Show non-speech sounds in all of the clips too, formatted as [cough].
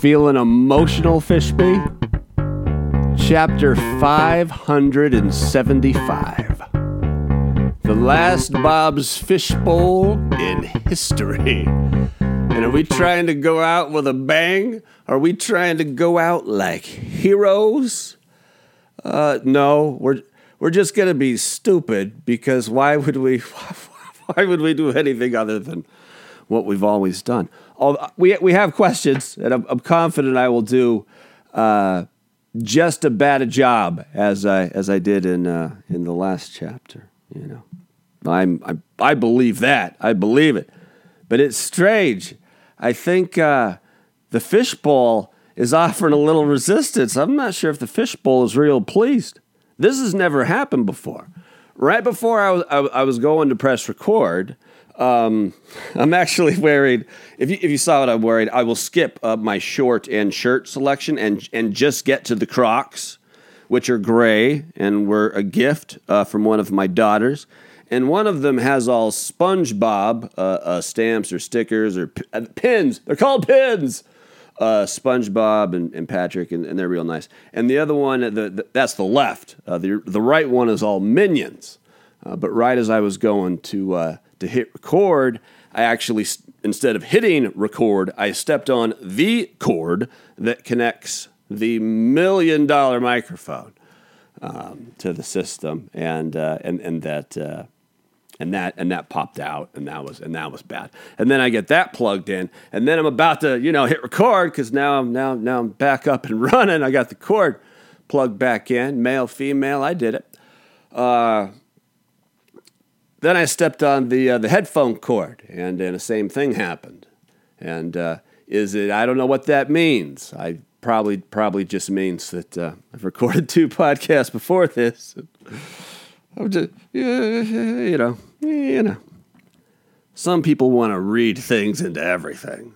Feeling emotional, Fishby? Chapter 575. The last Bob's Fishbowl in history. And are we trying to go out with a bang? Are we trying to go out like heroes? Uh, no, we're we're just gonna be stupid because why would we? [laughs] Why would we do anything other than what we've always done? We we have questions, and I'm, I'm confident I will do uh, just as bad a job as I as I did in uh, in the last chapter. You know, I'm, I'm I believe that I believe it, but it's strange. I think uh, the fishbowl is offering a little resistance. I'm not sure if the fishbowl is real pleased. This has never happened before. Right before I was I, I was going to press record. Um, [laughs] I'm actually wearing. If you if you saw what I'm wearing, I will skip uh, my short and shirt selection and and just get to the Crocs, which are gray and were a gift uh, from one of my daughters. And one of them has all SpongeBob uh, uh stamps or stickers or p- uh, pins. They're called pins. Uh, SpongeBob and, and Patrick, and, and, they're real nice. And the other one, the, the, that's the left. the the right one is all Minions. but right as I was going to to hit record, I actually, instead of hitting record, I stepped on the cord that connects the million dollar microphone um, to the system, and uh, and and that. Uh, and that and that popped out and that was and that was bad. And then i get that plugged in and then i'm about to you know hit record because now i'm now now i'm back up and [laughs] running. I got the cord plugged back in male female i did it. Uh, then I stepped on the uh, the headphone cord, and, and the same thing happened. And uh, is it? I don't know what that means. I probably probably just means that uh, I've recorded two [laughs] podcasts before this. I'm just you know you know. Some people want to read things into everything,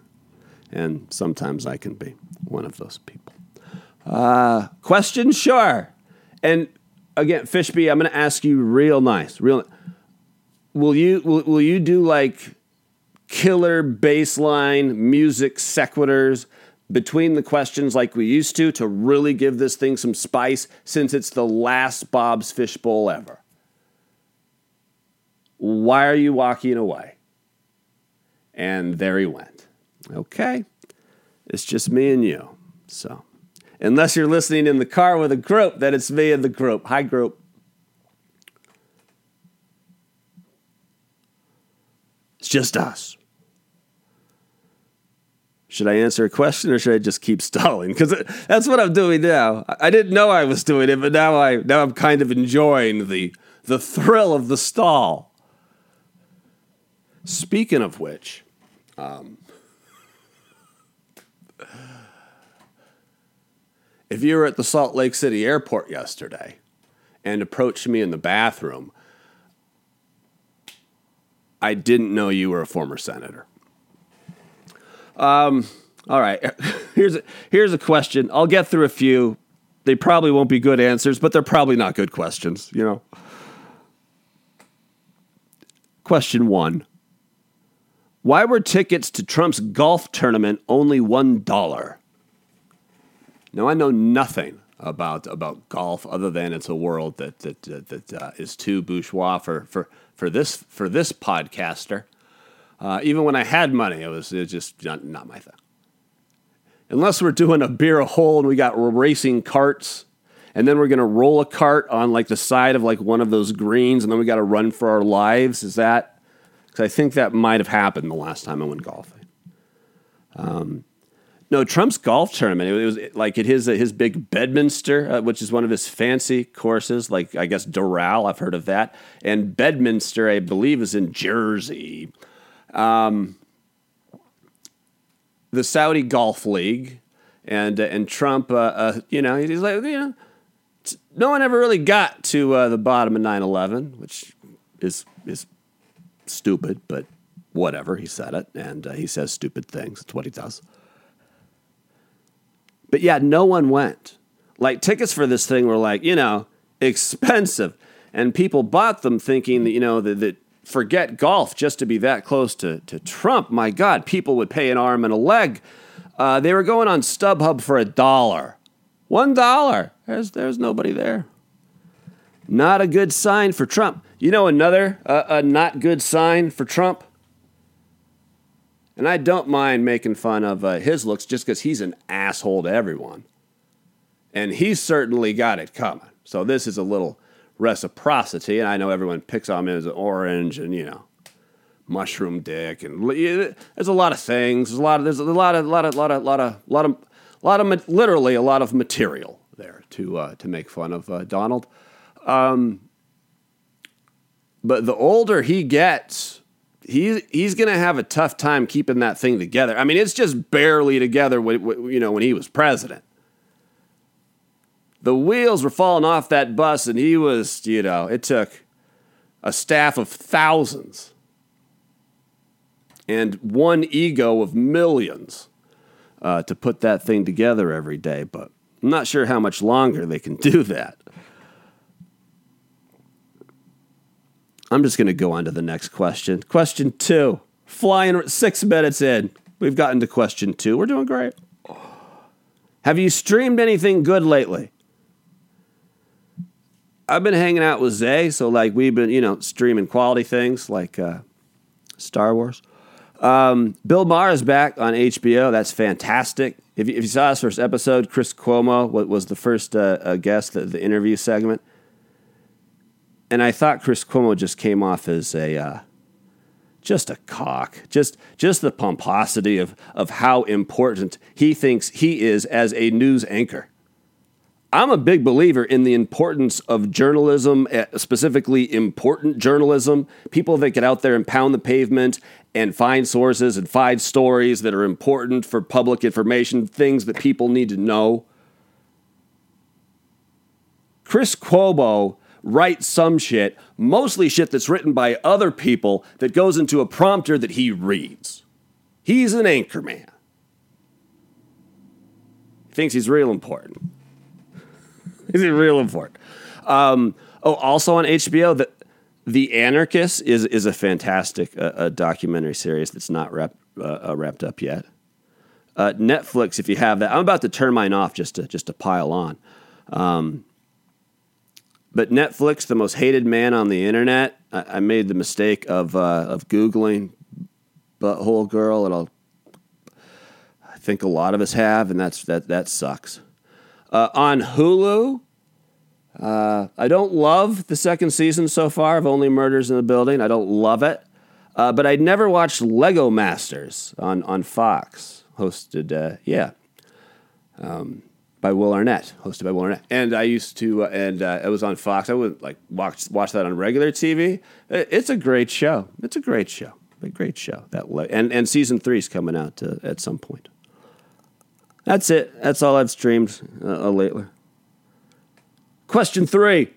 and sometimes I can be one of those people. Uh, question, sure. And again, Fishby, I'm going to ask you real nice, real will you will, will you do like killer baseline music sequiturs between the questions like we used to to really give this thing some spice since it's the last Bob's Fishbowl ever? Why are you walking away? And there he went. Okay. It's just me and you. So, unless you're listening in the car with a group, then it's me and the group. Hi, group. Just us. Should I answer a question or should I just keep [laughs] stalling? Because that's what I'm doing now. I didn't know I was doing it, but now I now I'm kind of enjoying the the thrill of the stall. Speaking of which, um, if you were at the Salt Lake City airport yesterday and approached me in the bathroom I didn't know you were a former senator. Um, all right. [laughs] Here's a, here's a question. I'll get through a few. They probably won't be good answers, but they're probably not good questions, you know. Question 1. Why were tickets to Trump's golf tournament only $1? Now I know nothing about about golf other than it's a world that that that, that uh, is too bourgeois for for for this for this podcaster. Uh, even when I had money, it was, it was just not, not my thing. Unless we're doing a beer hole and we got racing carts, and then we're gonna roll a cart on like the side of like one of those greens, and then we got to run for our lives. Is that? Because I think that might have happened the last time I went golfing. Um, no, Trump's golf tournament. It was like at his his big Bedminster, uh, which is one of his fancy courses. Like I guess Doral, I've heard of that, and Bedminster, I believe, is in Jersey. Um, the Saudi Golf League, and uh, and Trump, uh, uh, you know, he's like, you know, no one ever really got to uh, the bottom of 9-11, which is is stupid, but whatever. He said it, and uh, he says stupid things. It's what he does. But yeah, no one went. Like tickets for this thing were like, you know, expensive. And people bought them thinking that, you know, that, that forget golf just to be that close to, to Trump. My God, people would pay an arm and a leg. Uh, they were going on StubHub for a dollar. One dollar. There's, there's nobody there. Not a good sign for Trump. You know another uh, a not good sign for Trump? And I don't mind making fun of uh, his looks just because he's an asshole to everyone. And he's certainly got it coming. So this is a little reciprocity. And I know everyone picks on him as an orange and, you know, mushroom dick. And there's a lot of things. There's a lot of, there's a lot of, lot of, lot of, lot of, lot of, lot of, literally a lot of material there to, uh, to make fun of uh, Donald. Um, but the older he gets, he he's going to have a tough time keeping that thing together. I mean, it's just barely together. When, you know, when he was president, the wheels were falling off that bus, and he was, you know, it took a staff of thousands and one ego of millions uh, to put that thing together every day. But I'm not sure how much longer they can do that. I'm just going to go on to the next question. Question two. Flying six minutes in. We've gotten to question two. We're doing great. Have you streamed anything good lately? I've been hanging out with Zay, so like we've been, you know, streaming quality things like uh, Star Wars. Um, Bill Maher is back on HBO. That's fantastic. If you, if you saw his first episode, Chris Cuomo was the first uh, uh, guest, the, the interview segment and I thought Chris Cuomo just came off as a uh, just a cock, just just the pomposity of of how important he thinks he is as a news anchor. I'm a big believer in the importance of journalism, eh, specifically important journalism, people that get out there and pound the pavement and find sources and find stories that are important for public information, things that people need to know. Chris Cuomo write some shit, mostly shit that's written by other people that goes into a prompter that he reads. He's an anchor man. He thinks he's real important. [laughs] he's real important. Um, oh, also on HBO, the the Anarchist is is a fantastic uh, documentary series that's not wrapped uh, uh, wrapped up yet. Uh, Netflix, if you have that, I'm about to turn mine off just to just to pile on. Um, but Netflix, the most hated man on the internet, I, I made the mistake of uh, of googling butthole girl, and I'll, I think a lot of us have, and that's that that sucks. Uh, on Hulu, uh, I don't love the second season so far of Only Murders in the Building. I don't love it, uh, but I'd never watched Lego Masters on on Fox, hosted. Uh, yeah. Um, by Will Arnett, hosted by Will Arnett. And I used to, uh, and uh, it was on Fox. I would like watch watch that on regular TV. It's a great show. It's a great show. A great show. That and and season three is coming out uh, at some point. That's it. That's all I've streamed uh, uh, lately. Question three.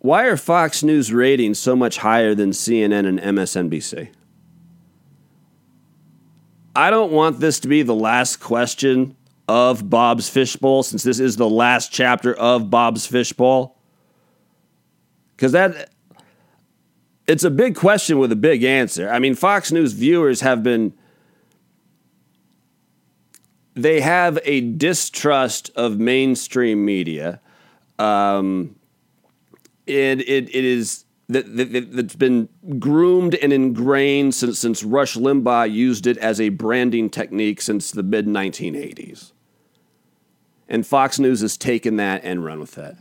Why are Fox News ratings so much higher than CNN and MSNBC? I don't want this to be the last question of Bob's Fishbowl, since this is the last chapter of Bob's Fishbowl? Because that it's a big question with a big answer. I mean, Fox News viewers have been they have a distrust of mainstream media. Um, it, it, it is that, that, that's been groomed and ingrained since, since Rush Limbaugh used it as a branding technique since the mid 1980s. And Fox News has taken that and run with that.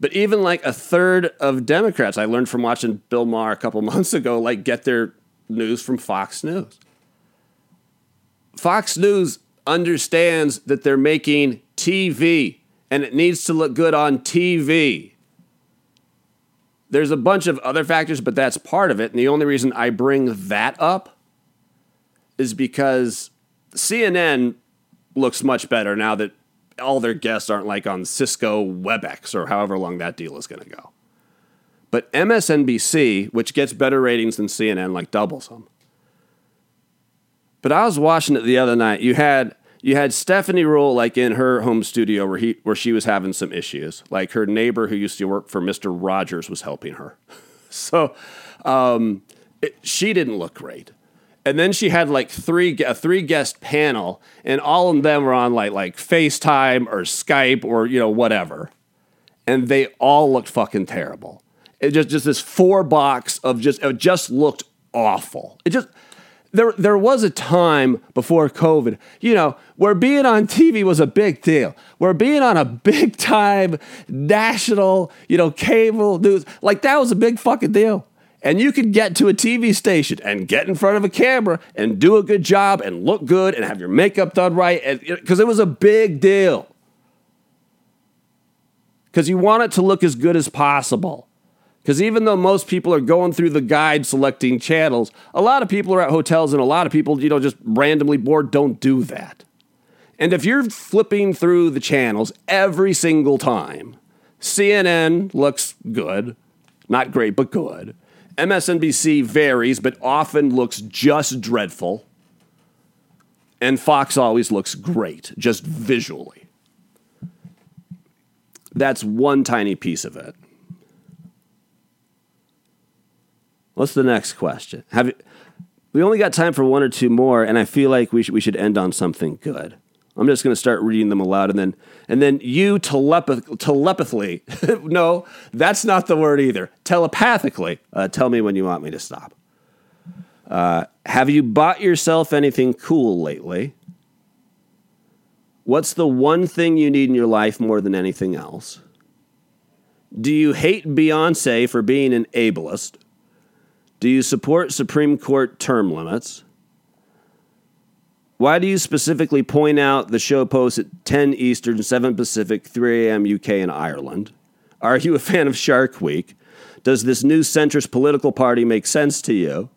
But even like a third of Democrats, I learned from watching Bill Maher a couple [laughs] months ago, like get their news from Fox News. Fox News understands that they're making TV and it needs to look good on TV. There's a bunch of other factors, but that's part of it. And the only reason I bring that up is because CNN looks much better now that all their guests aren't like on Cisco WebEx or however long that deal is going to go. But MSNBC, which gets better ratings than CNN, like doubles them. But I was watching it the other night. You had you had Stephanie Ruhle like in her home studio where he where she was having some issues. Like her neighbor who used to work for Mister Rogers was helping her. [laughs] so um, it, she didn't look great. And then she had like three a three guest panel, and all of them were on like like FaceTime or Skype or you know whatever, and they all looked fucking terrible. It just just this four box of just it just looked awful. It just there there was a time before COVID, you know, where being on TV was a big deal. Where being on a big time national, you know, cable news, like that was a big fucking deal. And you could get to a TV station and get in front of a camera and do a good job and look good and have your makeup done right because it was a big deal. Because you want it to look as good as possible. Because even though most people are going through the guide selecting channels, a lot of people are at hotels and a lot of people, you know, just randomly bored don't do that. And if you're flipping through the channels every single time, CNN looks good, not great, but good. MSNBC varies, but often looks just dreadful. And Fox always looks great, just visually. That's one tiny piece of it. What's the next question? Have you, we only got time for one or two more, and I feel like we should we should end on something good. I'm just going to start reading them aloud, and then and then you telepath- telepathically, [laughs] no, that's not the word either. Telepathically, uh, tell me when you want me to stop. Uh, have you bought yourself anything cool lately? What's the one thing you need in your life more than anything else? Do you hate Beyonce for being an ableist? Do you support Supreme Court term limits? Why do you specifically point out the show posts at 10 Eastern, 7 Pacific, 3 a.m. UK and Ireland? Are you a fan of Shark Week? Does this new centrist political party make sense to you?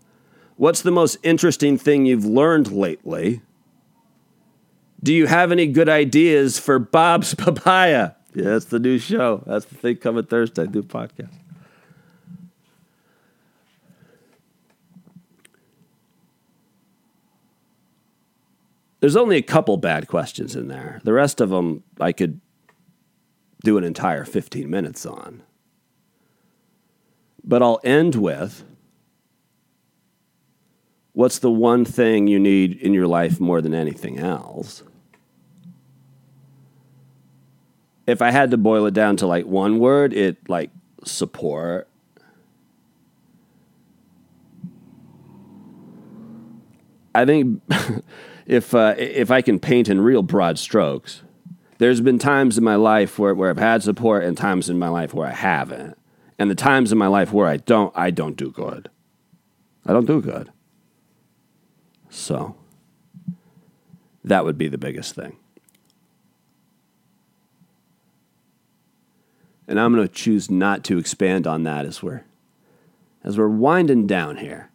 What's the most interesting thing you've learned lately? Do you have any good ideas for Bob's [laughs] Papaya? Yeah, that's the new show. That's the thing coming Thursday, new podcast. There's only a couple bad questions in there. The rest of them I could do an entire 15 minutes on. But I'll end with what's the one thing you need in your life more than anything else? If I had to boil it down to like one word, it like support. I think [laughs] if uh, if I can paint in real broad strokes, there's been times in my life where, where I've had support and times in my life where I haven't. And the times in my life where I don't, I don't do good. I don't do good. So that would be the biggest thing. And I'm going to choose not to expand on that as we're as we're winding down here.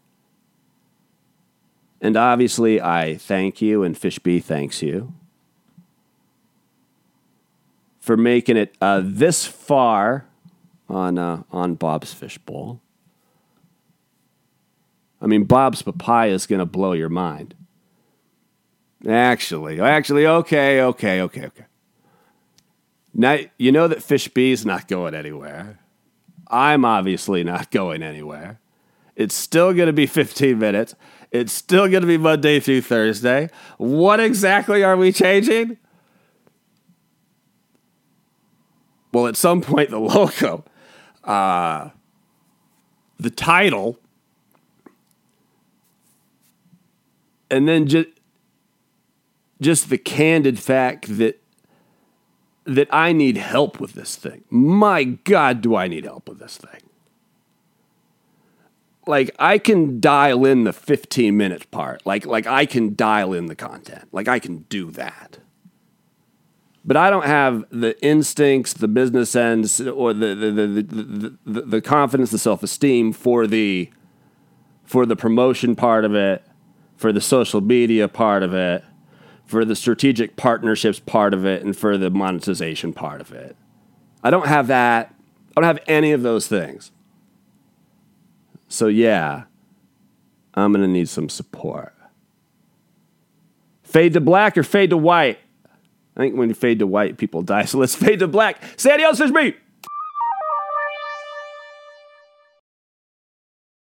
And obviously, I thank you, and Fishbee thanks you for making it uh, this far on uh, on Bob's Fishbowl. I mean, Bob's papaya is going to blow your mind. Actually, actually, okay, okay, okay, okay. Now you know that Fishbee's not going anywhere. I'm obviously not going anywhere. It's still going to be 15 minutes. It's still going to be Monday through Thursday. What exactly are we changing? Well, at some point, the [laughs] logo, uh, the title, and then just just the candid fact that that I need help with this thing. My God, do I need help with this thing? Like I can dial in the 15 minute part. Like like I can dial in the content. Like I can do that. But I don't have the instincts, the business ends, or the the the the, the, the confidence, the self esteem for the for the promotion part of it, for the social media part of it, for the strategic partnerships part of it, and for the monetization part of it. I don't have that. I don't have any of those things. So, yeah, I'm going to need some support. Fade to black or fade to white? I think when you fade to white, people die. [laughs] So let's fade to black. Adios, fish me.